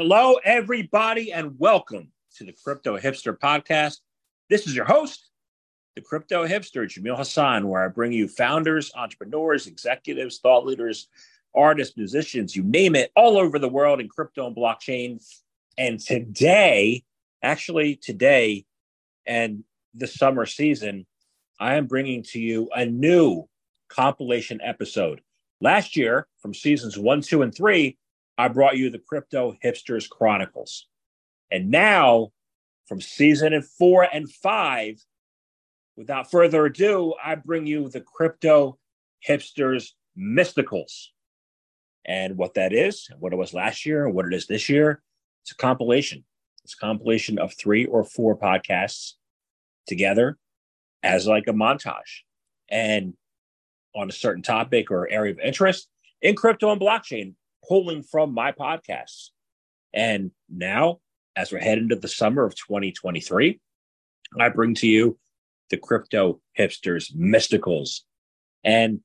Hello, everybody, and welcome to the Crypto Hipster Podcast. This is your host, the Crypto Hipster, Jamil Hassan, where I bring you founders, entrepreneurs, executives, thought leaders, artists, musicians, you name it, all over the world in crypto and blockchain. And today, actually, today and the summer season, I am bringing to you a new compilation episode. Last year, from seasons one, two, and three, I brought you the Crypto Hipsters Chronicles. And now, from season four and five, without further ado, I bring you the Crypto Hipsters Mysticals. And what that is, what it was last year, and what it is this year, it's a compilation. It's a compilation of three or four podcasts together as like a montage. And on a certain topic or area of interest in crypto and blockchain, pulling from my podcasts. And now, as we're heading into the summer of 2023, I bring to you the crypto hipsters mysticals. And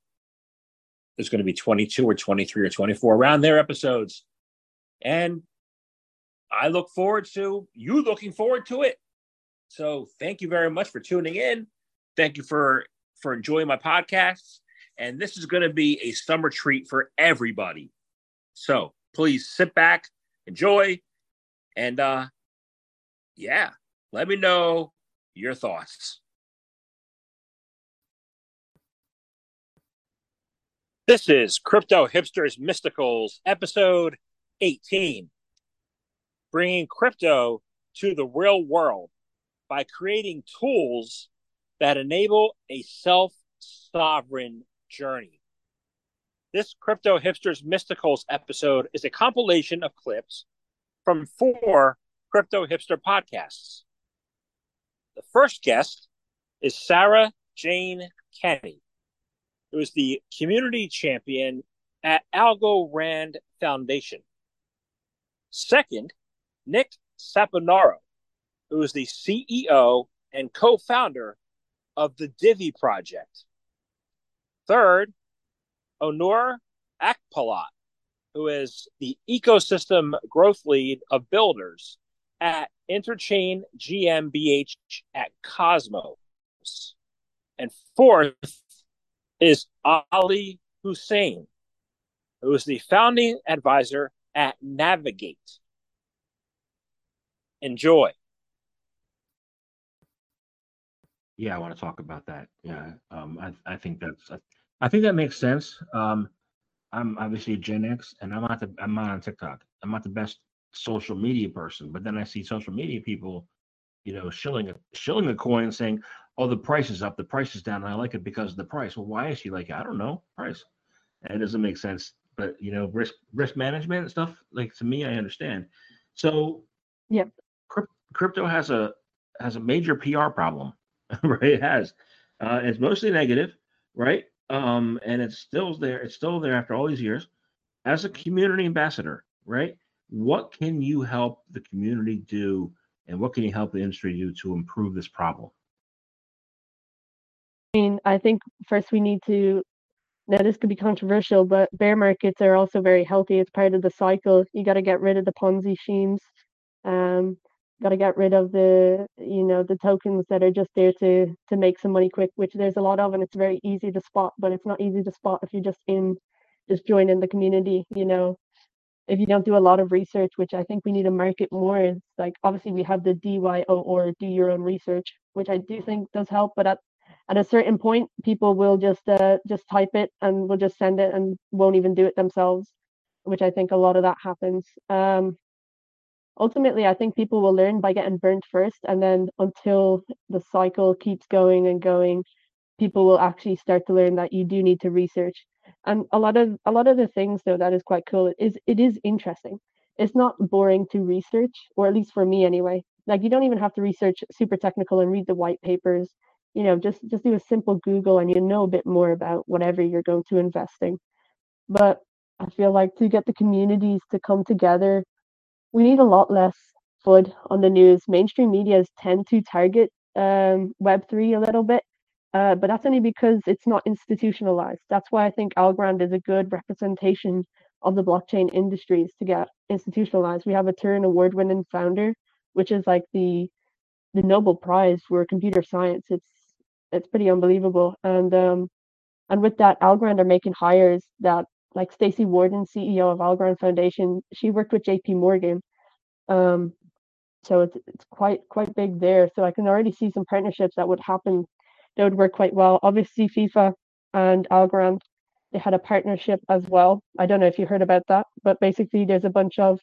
there's going to be 22 or 23 or 24 around their episodes. And I look forward to you looking forward to it. So thank you very much for tuning in. Thank you for for enjoying my podcasts. And this is going to be a summer treat for everybody. So please sit back, enjoy, and uh yeah, let me know your thoughts. This is Crypto Hipsters Mysticals, episode 18. Bringing crypto to the real world by creating tools that enable a self sovereign journey. This Crypto Hipsters Mysticals episode is a compilation of clips from four Crypto Hipster podcasts. The first guest is Sara Jane Kenny, who is the community champion at Algorand Foundation. Second, Nick Saponaro, who is the CEO and co founder of the Divi Project. Third, Onur Akpolat, who is the ecosystem growth lead of builders at Interchain GmbH at Cosmos. And fourth is Ali Husain, who is the founding advisor at Navigate. Enjoy. Yeah, I want to talk about that. Yeah, um, I, I think that's I think that makes sense. Um, I'm obviously a Gen X, and I'm not the, I'm not on TikTok. I'm not the best social media person, but then I see social media people, you know, shilling a shilling a coin, saying, "Oh, the price is up, the price is down, and I like it because of the price." Well, why is she like? I don't know, price. And it doesn't make sense. But you know, risk risk management and stuff. Like to me, I understand. So, yep, crypto has a has a major PR problem, right? It has. Uh, it's mostly negative, right? Um, and it's still there. It's still there after all these years. As a community ambassador, right? What can you help the community do, and what can you help the industry do to improve this problem? I mean, I think first we need to. Now this could be controversial, but bear markets are also very healthy. It's part of the cycle. You got to get rid of the Ponzi schemes. Um, got to get rid of the you know the tokens that are just there to to make some money quick which there's a lot of and it's very easy to spot but it's not easy to spot if you're just in just join in the community you know. If you don't do a lot of research which i think we need to market more is like obviously we have the DYOR or do your own research which i do think does help but at at a certain point people will just uh just type it and will just send it and won't even do it themselves which i think a lot of that happens. Um ultimately i think people will learn by getting burnt first and then until the cycle keeps going and going people will actually start to learn that you do need to research. And a lot of a lot of the things though that is quite cool is it is interesting. It's not boring to research or at least for me anyway. Like you don't even have to research super technical and read the white papers. You know just just do a simple google and you know a bit more about whatever you're going to investing but i feel like to get the communities to come together we need a lot less FUD on the news. Mainstream medias tend to target um, Web3 a little bit, uh, but that's only because it's not institutionalized. That's why I think Algorand is a good representation of the blockchain industries to get institutionalized. We have a Turing Award-winning founder, which is like the the Nobel Prize for computer science. It's it's pretty unbelievable. And um, and with that, Algorand are making hires that like Staci Warden, CEO of Algorand Foundation, she worked with JP Morgan. Um, so it's it's quite quite big there. So I can already see some partnerships that would happen that would work quite well. Obviously, FIFA and Algorand they had a partnership as well. I don't know if you heard about that, but basically there's a bunch of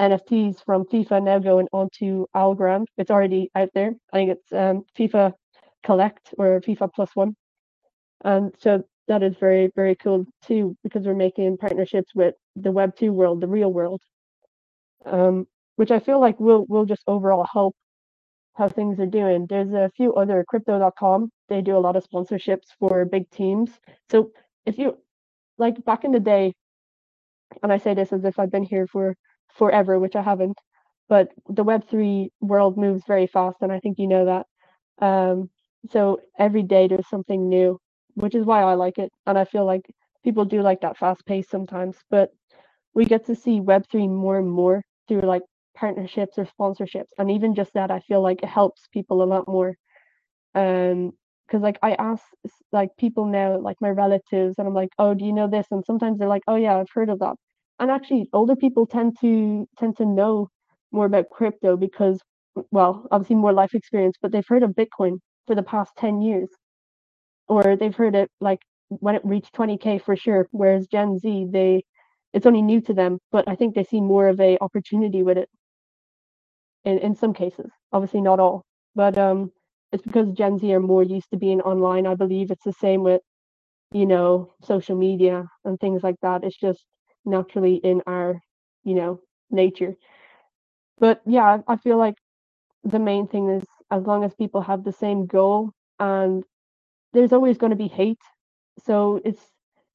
NFTs from FIFA now going onto Algorand. It's already out there. I think it's um, FIFA Collect or FIFA Plus One, and so that is very very cool too because we're making partnerships with the Web two world, the real world, um, which I feel like will will just overall help how things are doing. There's a few other crypto.com. They do a lot of sponsorships for big teams. So if you like back in the day, and I say this as if I've been here for forever, which I haven't, but the Web3 world moves very fast, and I think you know that. Um, so every day there's something new, which is why I like it. And I feel like people do like that fast pace sometimes, but we get to see Web3 more and more through like partnerships or sponsorships. And even just that, I feel like it helps people a lot more. Um, because like I ask like people now, like my relatives, and I'm like, oh, do you know this? And sometimes they're like, oh yeah, I've heard of that. And actually, older people tend to tend to know more about crypto because, well, obviously more life experience, but they've heard of Bitcoin for the past ten years, or they've heard it like when it reached 20k for sure. Whereas Gen Z, they it's only new to them, but I think they see more of a opportunity with it. In in some cases, obviously not all, but um it's because Gen Z are more used to being online. I believe it's the same with, you know, social media and things like that. It's just naturally in our, you know, nature. But yeah, I feel like the main thing is as long as people have the same goal and there's always going to be hate. So it's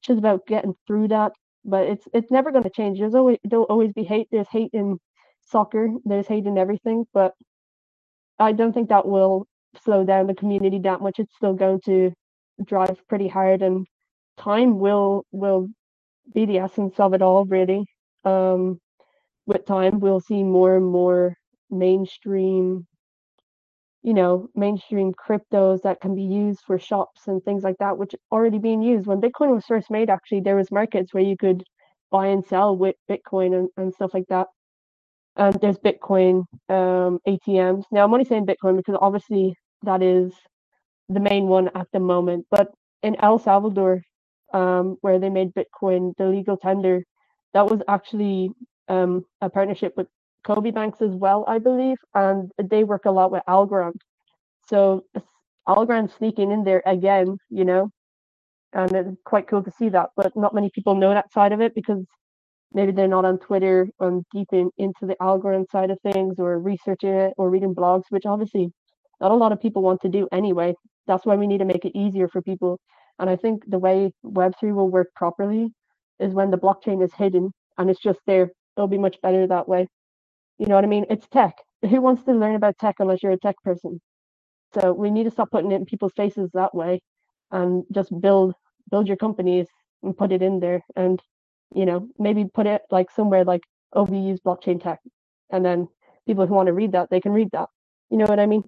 just about getting through that. But it's it's never going to change. There's always there'll always be hate. There's hate in soccer. There's hate in everything. But I don't think that will slow down the community that much. It's still going to drive pretty hard, and time will will be the essence of it all. Really, um, with time, we'll see more and more mainstream, you know, mainstream cryptos that can be used for shops and things like that, which already being used. When Bitcoin was first made, actually, there was markets where you could buy and sell with Bitcoin and, and stuff like that. And there's Bitcoin um, ATMs. Now, I'm only saying Bitcoin because obviously that is the main one at the moment. But in El Salvador, um, where they made Bitcoin the legal tender, that was actually um, a partnership with Koibanx as well, I believe, and they work a lot with Algorand. So Algorand sneaking in there again, you know, and it's quite cool to see that. But not many people know that side of it because maybe they're not on Twitter and deep in, into the Algorand side of things or researching it or reading blogs, which obviously not a lot of people want to do anyway. That's why we need to make it easier for people. And I think the way Web3 will work properly is when the blockchain is hidden and it's just there. It'll be much better that way. You know what I mean? It's tech. Who wants to learn about tech unless you're a tech person? So we need to stop putting it in people's faces that way and just build build your companies and put it in there and you know maybe put it like somewhere like oh we use blockchain tech and then people who want to read that they can read that you know what i mean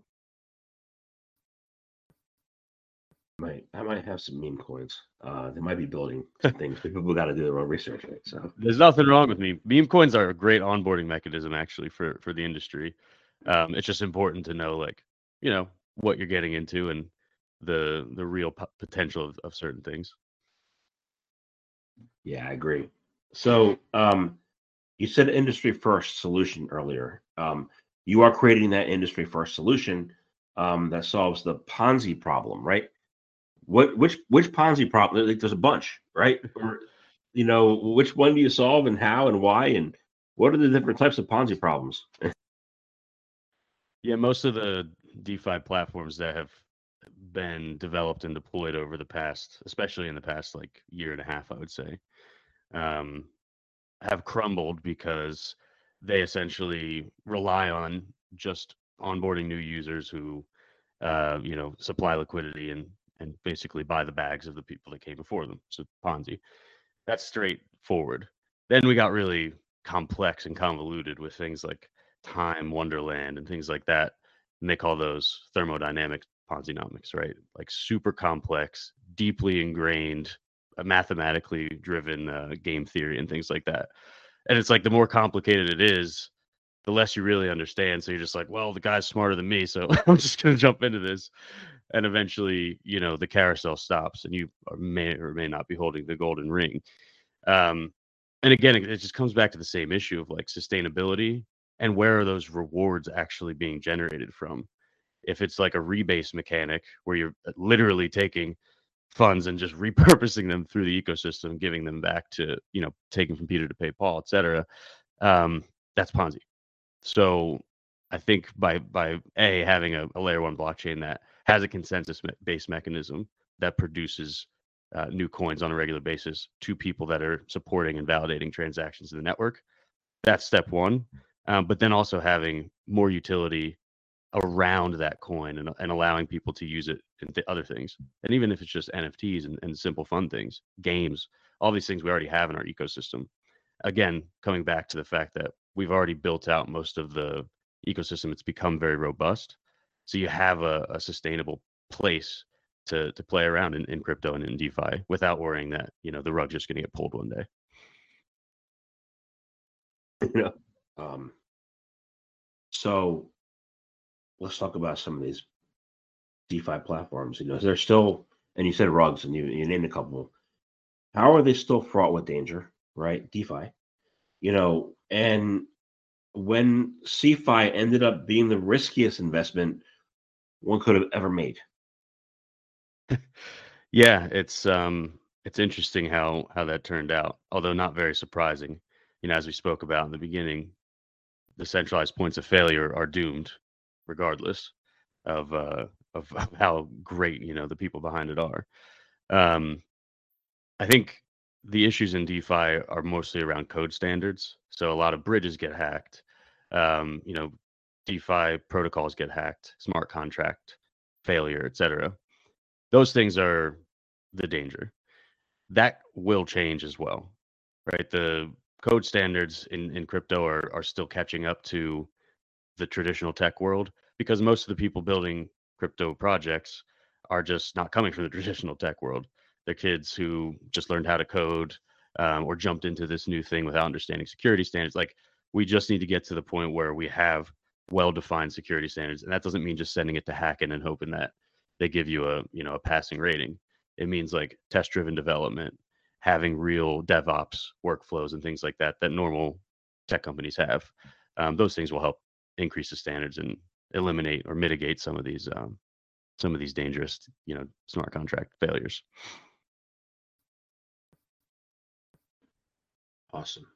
might I might have some meme coins. Uh, they might be building some things, but people got to do their own research, right? So there's nothing wrong with meme. Meme coins are a great onboarding mechanism actually for for the industry. Um, it's just important to know like you know what you're getting into and the the real p- potential of, of certain things. Yeah, I agree. So um, you said industry first solution earlier. Um, you are creating that industry first solution um, that solves the Ponzi problem, right? What which which Ponzi problem? Like there's a bunch, right? Or, you know, which one do you solve and how and why and what are the different types of Ponzi problems? yeah, most of the DeFi platforms that have been developed and deployed over the past, especially in the past like year and a half, I would say, um, have crumbled because they essentially rely on just onboarding new users who, uh, you know, supply liquidity and and basically buy the bags of the people that came before them. So Ponzi. That's straightforward. then we got really complex and convoluted with things like time wonderland and things like that and they call those thermodynamic ponzinomics right like super complex deeply ingrained uh, mathematically driven uh, game theory and things like that and it's like the more complicated it is the less you really understand so you're just like well the guy's smarter than me so i'm just going to jump into this and eventually you know the carousel stops and you may or may not be holding the golden ring. Um, and again it, it just comes back to the same issue of like sustainability and where are those rewards actually being generated from? If it's like a rebase mechanic where you're uh, literally taking funds and just repurposing them through the ecosystem giving them back to you know taking from peter to pay paul etc um, that's ponzi. So i think by by a having a, a layer one blockchain that has a consensus based mechanism that produces uh, new coins on a regular basis to people that are supporting and validating transactions in the network. That's step one. Um, but then also having more utility around that coin and, and allowing people to use it in th- other things. And even if it's just NFTs and, and simple fun things, games, all these things we already have in our ecosystem. Again, coming back to the fact that we've already built out most of the ecosystem, it's become very robust. So you have a, a sustainable place to to play around in, in crypto and in DeFi without worrying that you know the rug just going to get pulled one day. Yeah. Um, so let's talk about some of these DeFi platforms. You know, they're still, and you said rugs, and you you named a couple. How are they still fraught with danger? Right, DeFi. You know, and when CeFi ended up being the riskiest investment one could have ever made. Yeah, it's um it's interesting how how that turned out, although not very surprising. You know, as we spoke about in the beginning, the centralized points of failure are doomed regardless of uh of how great, you know, the people behind it are. Um I think the issues in DeFi are mostly around code standards. So a lot of bridges get hacked. Um, you know, DeFi protocols get hacked, smart contract failure, etc those things are the danger. That will change as well, right? The code standards in, in crypto are, are still catching up to the traditional tech world because most of the people building crypto projects are just not coming from the traditional tech world. They're kids who just learned how to code um, or jumped into this new thing without understanding security standards. Like we just need to get to the point where we have well-defined security standards, and that doesn't mean just sending it to Hacken and hoping that they give you a you know a passing rating. It means like test driven development, having real DevOps workflows and things like that that normal tech companies have. Um, those things will help increase the standards and eliminate or mitigate some of these um, some of these dangerous you know smart contract failures. Awesome.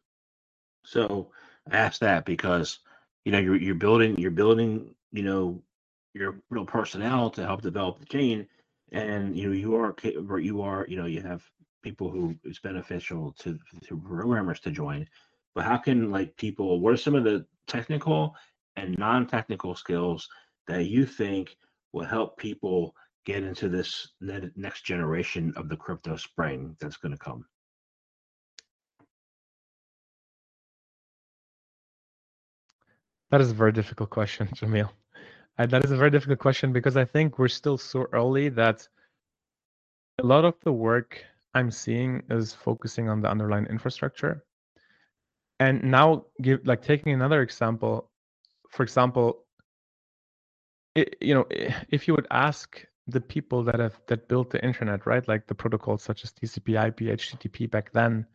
So I asked that because you know you're you're building you're building you know your real personnel to help develop the chain and you know you are you are you know you have people who it's beneficial to to programmers to join. But how can like people what are some of the technical and non-technical skills that you think will help people get into this next generation of the crypto spring that's going to come that is a very difficult question jamil uh, that is a very difficult question because I think we're still so early that a lot of the work I'm seeing is focusing on the underlying infrastructure. And now, give like taking another example, for example, it, you know, if you would ask the people that have that built the internet, right, like the protocols such as TCP/IP, HTTP back then,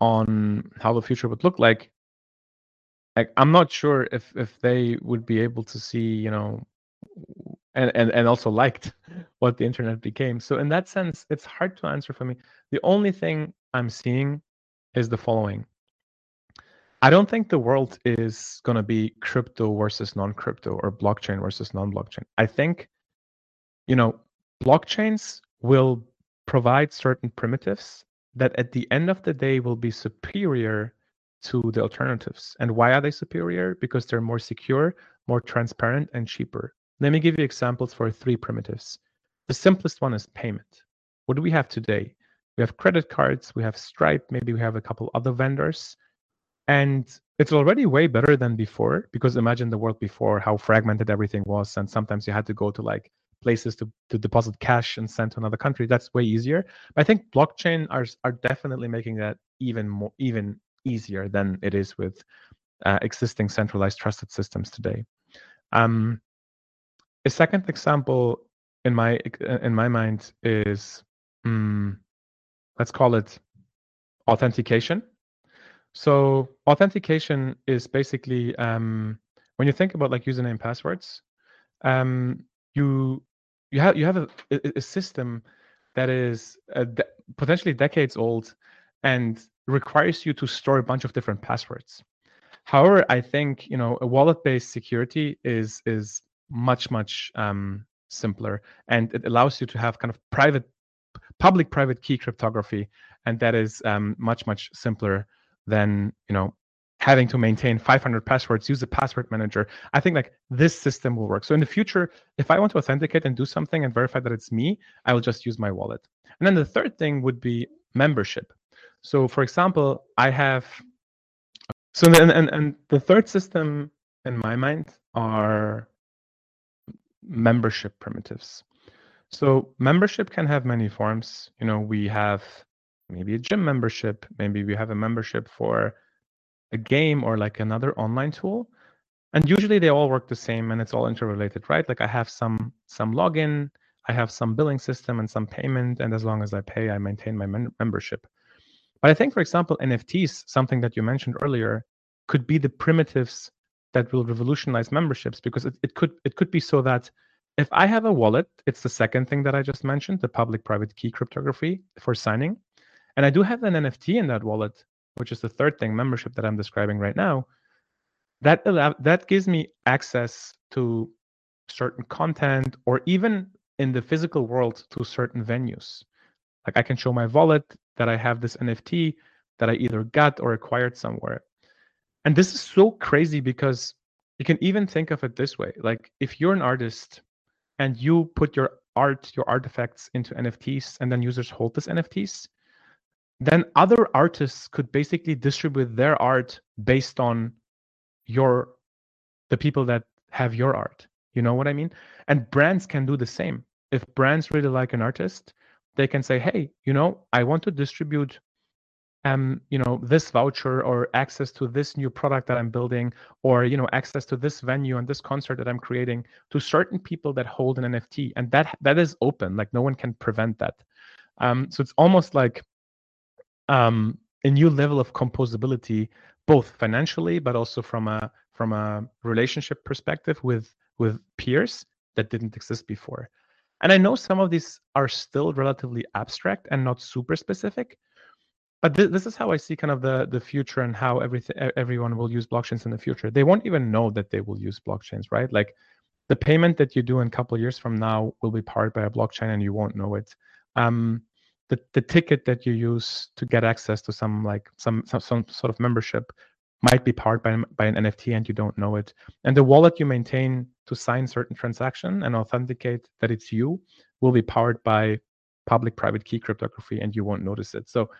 on how the future would look like, like i'm not sure if if they would be able to see you know and and, and also liked what the internet became. So in that sense it's hard to answer for me. The only thing i'm seeing is the following. I don't think the world is going to be crypto versus non-crypto or blockchain versus non-blockchain. I think you know blockchains will provide certain primitives that at the end of the day will be superior to the alternatives. And why are they superior? Because they're more secure, more transparent, and cheaper. Let me give you examples for three primitives. The simplest one is payment. What do we have today? we have credit cards, we have Stripe, maybe we have a couple other vendors. And it's already way better than before because imagine the world before how fragmented everything was. And sometimes you had to go to like places to, to deposit cash and send to another country. That's way easier. But I think blockchain are, are definitely making that even more even easier than it is with uh, existing centralized trusted systems today. Um, a second example in my in my mind is um, let's call it authentication. So authentication is basically um, when you think about like username passwords, um, you you have you have a, a system that is de- potentially decades old and requires you to store a bunch of different passwords. However, I think you know a wallet-based security is is much much um, simpler, and it allows you to have kind of private, public-private key cryptography, and that is um, much much simpler than you know having to maintain 500 passwords, use a password manager. I think like this system will work. So in the future, if I want to authenticate and do something and verify that it's me, I will just use my wallet. And then the third thing would be membership. So for example, I have so and, and, and the third system in my mind are membership primitives. So membership can have many forms. You know, we have maybe a gym membership, maybe we have a membership for a game or like another online tool. And usually they all work the same and it's all interrelated, right? Like I have some some login, I have some billing system and some payment, and as long as I pay, I maintain my membership. But I think, for example, NFTs, something that you mentioned earlier, could be the primitives that will revolutionize memberships because it, it could it could be so that if I have a wallet, it's the second thing that I just mentioned, the public-private key cryptography for signing, and I do have an NFT in that wallet, which is the third thing, membership that I'm describing right now. That allow, that gives me access to certain content, or even in the physical world to certain venues. Like I can show my wallet that I have this NFT that I either got or acquired somewhere. And this is so crazy because you can even think of it this way. Like if you're an artist and you put your art, your artifacts into NFTs and then users hold these NFTs, then other artists could basically distribute their art based on your the people that have your art. You know what I mean? And brands can do the same. If brands really like an artist, they can say, "Hey, you know, I want to distribute um, you know, this voucher or access to this new product that I'm building, or you know, access to this venue and this concert that I'm creating to certain people that hold an NFT, and that that is open. Like no one can prevent that. Um, so it's almost like um, a new level of composability, both financially but also from a from a relationship perspective with with peers that didn't exist before. And I know some of these are still relatively abstract and not super specific, but th- this is how I see kind of the the future and how everything everyone will use blockchains in the future. They won't even know that they will use blockchains, right? Like the payment that you do in a couple years from now will be powered by a blockchain and you won't know it. Um, the, the ticket that you use to get access to some like some, some some sort of membership might be powered by, by an NFT and you don't know it. And the wallet you maintain to sign certain transaction and authenticate that it's you will be powered by public private key cryptography and you won't notice it. So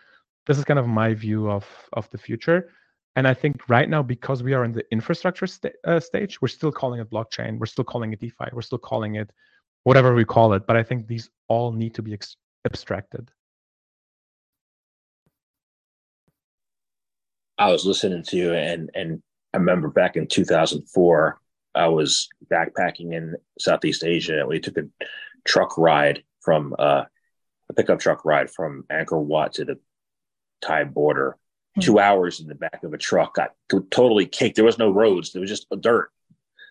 this is kind of my view of of the future. And I think right now, because we are in the infrastructure st- uh, stage, we're still calling it blockchain, we're still calling it DeFi, we're still calling it whatever we call it. But I think these all need to be ex- abstracted. I was listening to you, and and I remember back in 2004, I was backpacking in Southeast Asia. We took a truck ride from uh, a pickup truck ride from Angkor Wat to the Thai border. Mm-hmm. Two hours in the back of a truck, got totally caked. There was no roads; there was just dirt.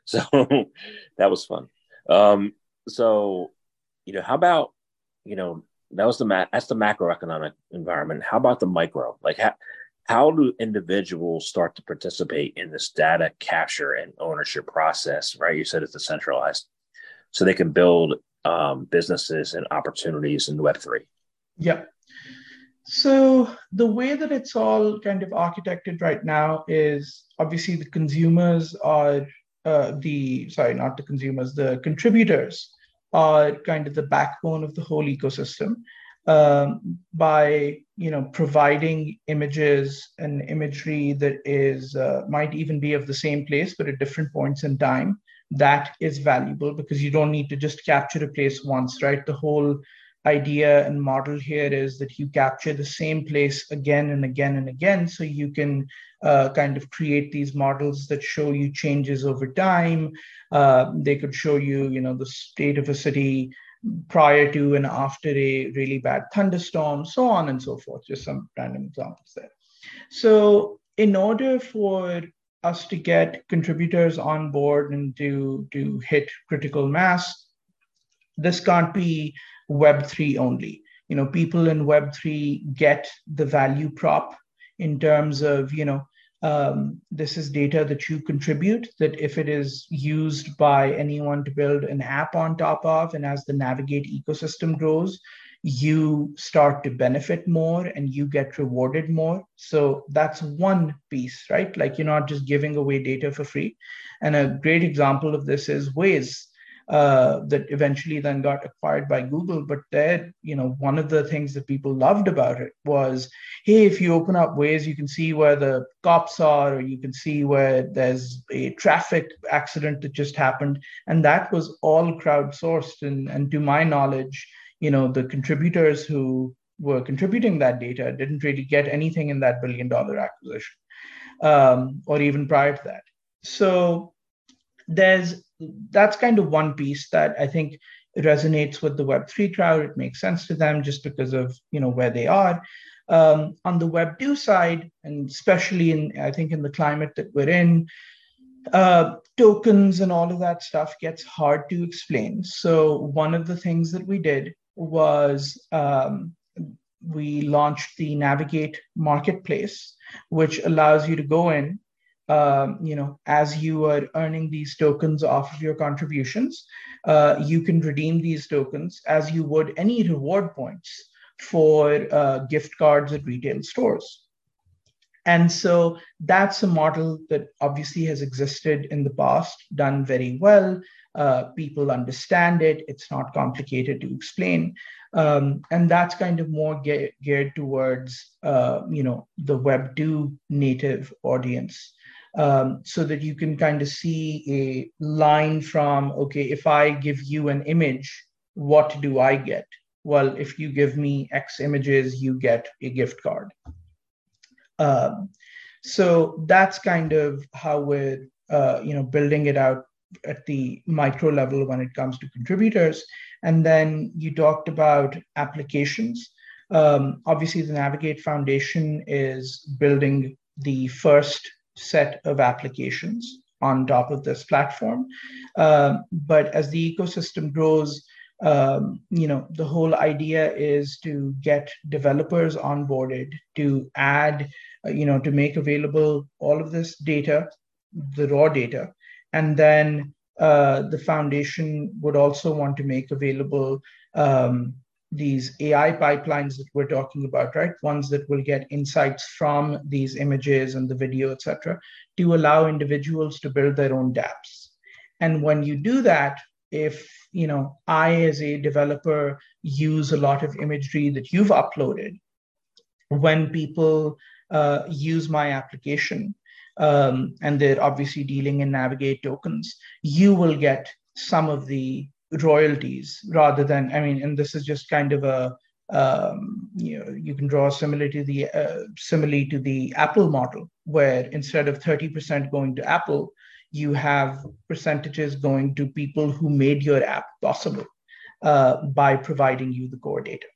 So that was fun. Um, so, you know, how about you know that was the ma- that's the macroeconomic environment. How about the micro? Like, how how do individuals start to participate in this data capture and ownership process? Right, you said it's decentralized, so they can build um, businesses and opportunities in Web three. Yeah. So the way that it's all kind of architected right now is obviously the consumers are uh, the sorry, not the consumers, the contributors are kind of the backbone of the whole ecosystem. Um, by you know providing images and imagery that is uh, might even be of the same place but at different points in time that is valuable because you don't need to just capture a place once right? The whole idea and model here is that you capture the same place again and again and again so you can uh, kind of create these models that show you changes over time. Uh, they could show you you know the state of a city prior to and after a really bad thunderstorm, so on and so forth. Just some random examples there. So, in order for us to get contributors on board and to, to hit critical mass, this can't be Web3 only. You know, people in Web3 get the value prop in terms of, you know, um, this is data that you contribute that if it is used by anyone to build an app on top of and as the navigate ecosystem grows you start to benefit more and you get rewarded more. So that's one piece right? Like you're not just giving away data for free. And a great example of this is waze uh, that eventually then got acquired by Google. But there, you know, one of the things that people loved about it was, hey, if you open up Waze, you can see where the cops are, or you can see where there's a traffic accident that just happened, and that was all crowdsourced. And and to my knowledge, you know, the contributors who were contributing that data didn't really get anything in that billion dollar acquisition, um, or even prior to that. So there's that's kind of one piece that I think resonates with the Web3 crowd. It makes sense to them just because of you know where they are. Um, on the Web 2 side, and especially in I think in the climate that we're in, uh, tokens and all of that stuff gets hard to explain. So one of the things that we did was um, we launched the Navigate Marketplace, which allows you to go in um, you know, as you are earning these tokens off of your contributions, uh, you can redeem these tokens as you would any reward points for uh, gift cards at retail stores. And so that's a model that obviously has existed in the past, done very well. Uh, people understand it. It's not complicated to explain. Um, and that's kind of more ge- geared towards, uh, you know, the Web 2 native audience um, so that you can kind of see a line from, okay, if I give you an image, what do I get? Well, if you give me X images, you get a gift card. Um, so that's kind of how we're, uh, you know, building it out at the micro level when it comes to contributors. And then you talked about applications. Um, obviously, the Navigate Foundation is building the first set of applications on top of this platform. Um, but as the ecosystem grows, um, you know, the whole idea is to get developers onboarded, to add, uh, you know, to make available all of this data, the raw data, and then uh, the foundation would also want to make available um, these AI pipelines that we're talking about, right? Ones that will get insights from these images and the video, etc., to allow individuals to build their own dApps. And when you do that, if you know I as a developer use a lot of imagery that you've uploaded, when people uh, use my application, um, and they're obviously dealing in navigate tokens, you will get some of the royalties rather than i mean and this is just kind of a um, you know you can draw similar to the uh, similarly to the apple model where instead of 30% going to apple you have percentages going to people who made your app possible uh, by providing you the core data